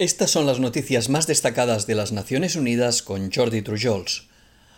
Estas son las noticias más destacadas de las Naciones Unidas con Jordi Trujols.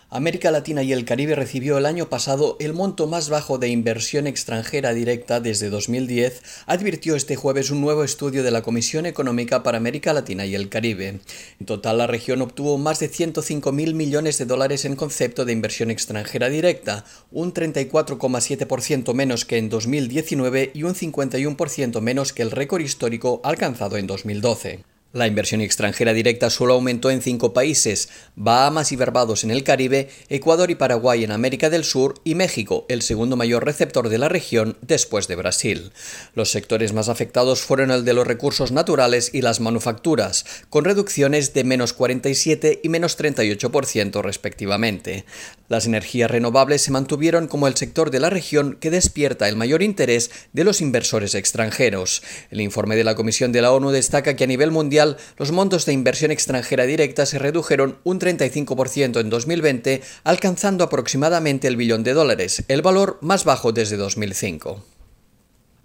América Latina y el Caribe recibió el año pasado el monto más bajo de inversión extranjera directa desde 2010, advirtió este jueves un nuevo estudio de la Comisión Económica para América Latina y el Caribe. En total, la región obtuvo más de 105 mil millones de dólares en concepto de inversión extranjera directa, un 34,7% menos que en 2019 y un 51% menos que el récord histórico alcanzado en 2012. La inversión extranjera directa solo aumentó en cinco países, Bahamas y Barbados en el Caribe, Ecuador y Paraguay en América del Sur y México, el segundo mayor receptor de la región después de Brasil. Los sectores más afectados fueron el de los recursos naturales y las manufacturas, con reducciones de menos 47 y menos 38% respectivamente. Las energías renovables se mantuvieron como el sector de la región que despierta el mayor interés de los inversores extranjeros. El informe de la Comisión de la ONU destaca que a nivel mundial los montos de inversión extranjera directa se redujeron un 35% en 2020, alcanzando aproximadamente el billón de dólares, el valor más bajo desde 2005.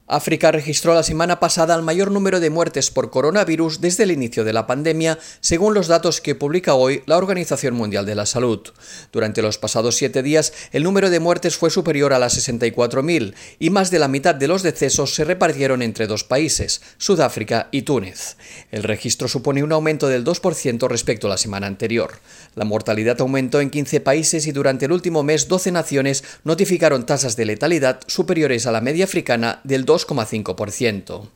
África registró la semana pasada el mayor número de muertes por coronavirus desde el inicio de la pandemia, según los datos que publica hoy la Organización Mundial de la Salud. Durante los pasados siete días, el número de muertes fue superior a las 64.000 y más de la mitad de los decesos se repartieron entre dos países, Sudáfrica y Túnez. El registro supone un aumento del 2% respecto a la semana anterior. La mortalidad aumentó en 15 países y durante el último mes 12 naciones notificaron tasas de letalidad superiores a la media africana del 2 2,5%.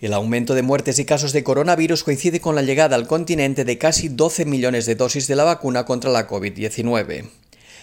El aumento de muertes y casos de coronavirus coincide con la llegada al continente de casi 12 millones de dosis de la vacuna contra la COVID-19.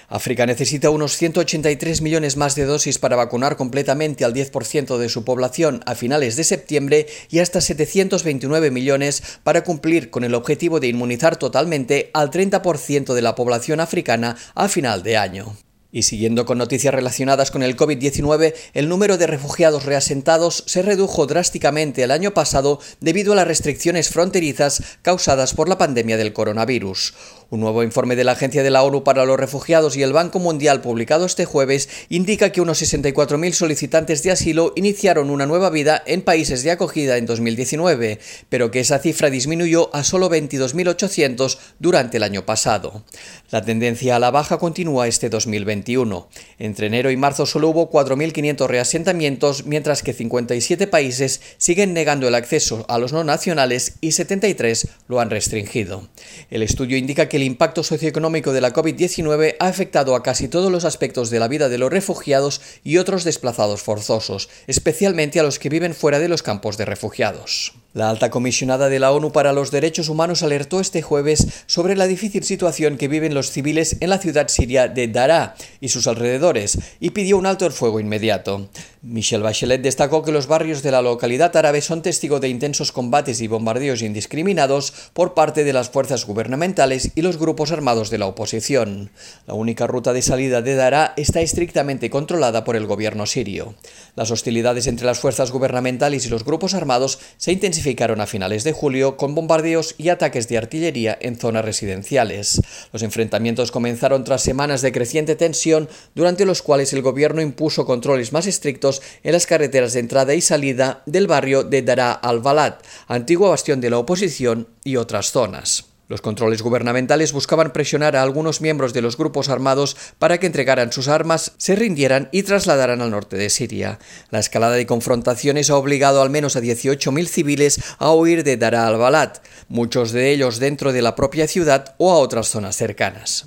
África necesita unos 183 millones más de dosis para vacunar completamente al 10% de su población a finales de septiembre y hasta 729 millones para cumplir con el objetivo de inmunizar totalmente al 30% de la población africana a final de año. Y siguiendo con noticias relacionadas con el COVID-19, el número de refugiados reasentados se redujo drásticamente el año pasado debido a las restricciones fronterizas causadas por la pandemia del coronavirus. Un nuevo informe de la Agencia de la ONU para los Refugiados y el Banco Mundial publicado este jueves indica que unos 64.000 solicitantes de asilo iniciaron una nueva vida en países de acogida en 2019, pero que esa cifra disminuyó a solo 22.800 durante el año pasado. La tendencia a la baja continúa este 2021. Entre enero y marzo solo hubo 4.500 reasentamientos, mientras que 57 países siguen negando el acceso a los no nacionales y 73 lo han restringido. El estudio indica que el impacto socioeconómico de la COVID-19 ha afectado a casi todos los aspectos de la vida de los refugiados y otros desplazados forzosos, especialmente a los que viven fuera de los campos de refugiados. La alta comisionada de la ONU para los Derechos Humanos alertó este jueves sobre la difícil situación que viven los civiles en la ciudad siria de Daraa y sus alrededores y pidió un alto el fuego inmediato. Michelle Bachelet destacó que los barrios de la localidad árabe son testigo de intensos combates y bombardeos indiscriminados por parte de las fuerzas gubernamentales y los grupos armados de la oposición. La única ruta de salida de Daraa está estrictamente controlada por el gobierno sirio. Las hostilidades entre las fuerzas gubernamentales y los grupos armados se intensificaron a finales de julio con bombardeos y ataques de artillería en zonas residenciales. Los enfrentamientos comenzaron tras semanas de creciente tensión durante los cuales el gobierno impuso controles más estrictos en las carreteras de entrada y salida del barrio de Dara al-Balad, antigua bastión de la oposición y otras zonas. Los controles gubernamentales buscaban presionar a algunos miembros de los grupos armados para que entregaran sus armas, se rindieran y trasladaran al norte de Siria. La escalada de confrontaciones ha obligado al menos a 18.000 civiles a huir de Dara al-Balad, muchos de ellos dentro de la propia ciudad o a otras zonas cercanas.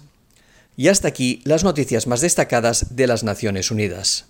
Y hasta aquí las noticias más destacadas de las Naciones Unidas.